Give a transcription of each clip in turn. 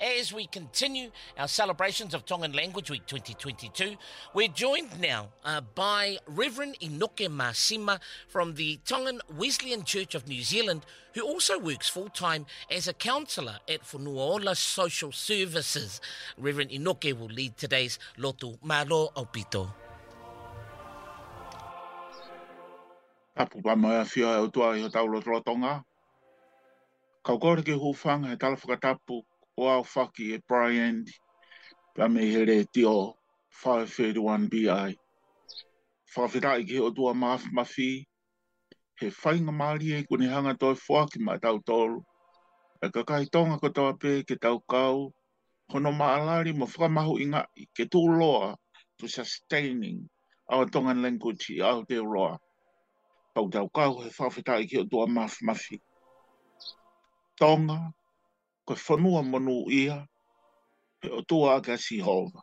As we continue our celebrations of Tongan Language Week 2022, we're joined now uh, by Reverend Inoke Masima from the Tongan Wesleyan Church of New Zealand, who also works full time as a counsellor at Funuola Social Services. Reverend Inoke will lead today's Lotu Malo Opito. Ka puka mai a Whia e o tua iho tau roto Ratonga. Ka kore ki hu whanga he tala whakatapu o ao whaki e Brian pe a me here ti o 531 BI. Whakawhitai ki he o tua maaf mawhi he whainga marie i kune hanga toi whoa ki mai tau toru. E kakahi tonga katoa pe ke tau kau Hono mā ngā rima whakamahu i ngā ike tū loa to sustaining our Tongan language i Aotearoa. Tau tau kau he whawhetai ki o tua mawhimafi. Tonga, koe whanua monu ia, he o tua ake a Sihova.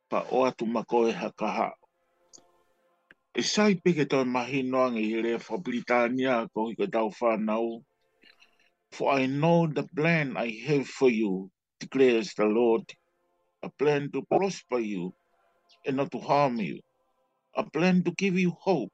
Ka oatu ma koe he kaha. E sai peke tau mahi noa ngi he re wha Britania ko hiko tau whanau, For I know the plan I have for you, declares the Lord, a plan to prosper you and not to harm you, a plan to give you hope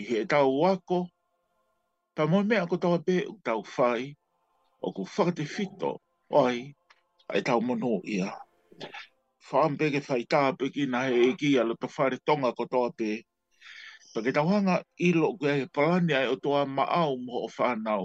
I he tau ako, ka moe mea ko taua pehe o tau whai, o ku whakatewhito whai, hai tau mono ia. Whampeke whai tāpiki na he eki a roto whare tonga ko taua pehe. Peke tauhanga i lo ku he palani ai o toa maau moho whanau.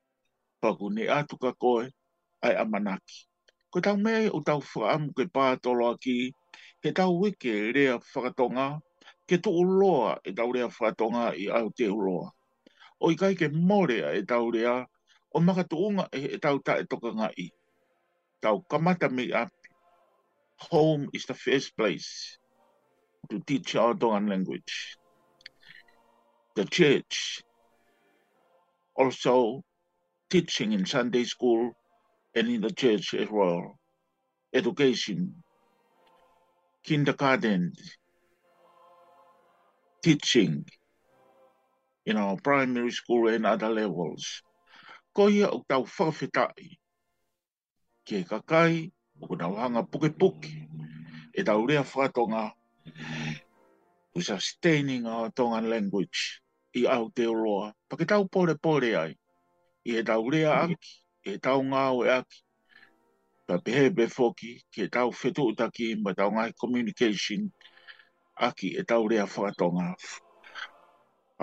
Pakuni, Atu ka koe, ae a Manaki. Ko tau mea o tau whakaamu kei pā to loa ki he tau wike rea whakatonga ke tuu loa e tau rea whakatonga i Aoteau loa. O i kai ke morea e tau rea o Makatuunga e tau tae toka nga i. Tau kamata me api. Home is the first place to teach our Tongan language. The church. Also, teaching in Sunday school and in the church as well. Education, kindergarten, teaching, you know, primary school and other levels. Ko ia o tau whawhetai. Kē kakahi o kona wāhanga pukepuke e tau rea whakatonga i sustaining our Tongan language i Aotearoa pakitau porepore ai i he tau rea aki, i he tau ngāwe aki, ka pehebe whoki ki he tau whetū taki ma taongahi communication aki e tau rea whakatonga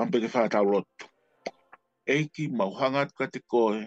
ampeke whātau lotu. Eiki mau hanga atu ka te koe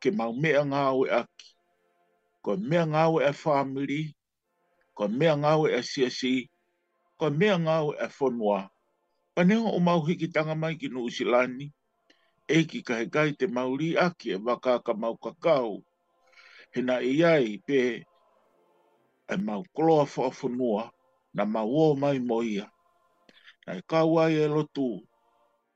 Ke mau mea ngā awe aki. Kua mea ngā awe a whāmiri, kua mea ngā awe a siasi, kua mea ngā awe a whonua. Ka neho o Māuhikitanga mai ki Nuusilani, e hiki kai kai te mauri aki e Wakaaka mau kakau, he na i a i pe e mau koloa whawhonua, na mauō mai mo ia. Na i kau ai e Lotu,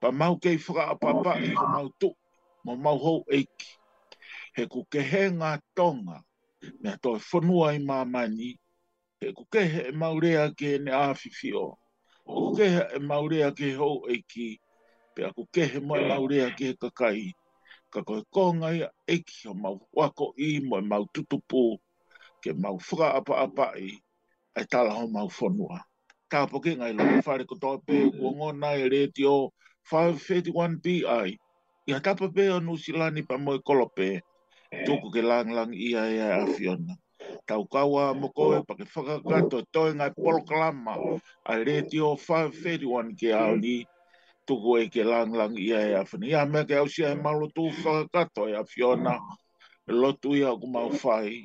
Ka mau kei whakaapapa i ko mau tu, mo mau hou eiki. He kukehe nga tonga, mea toi whanua i mamani, he kukehe e maure ake ene awhiwhi o, he kukehe e maure ake he hou eiki, pea kukehe mo e maure ake he kakai, ka koe konga ia eiki he mau wako i mo e mau tutupu, ke mau whakaapaapa i, ai tāla ho mau whanua. Tā poke ngai lo whare ko tō pē kua ngona e re ti o 531 pi ai. I ha tapa pē o New Zealand pa moe kolo pē. Tōku ke lang lang i ai ai a Fiona. Tau kawa mo koe pa ke whakakato e toi ngai polokalama ai re ti o 531 ke au ni tōku e ke lang lang i ai a Fiona. Ia mea ke au sia e malo tō whakakato e a Fiona. Lotu ia kumau whai.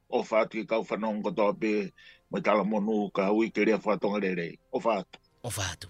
Owha atu i tau whanau ngota o te Moe Tala Monu, ka hui te rewha tongarerei. Owha atu. Owha atu.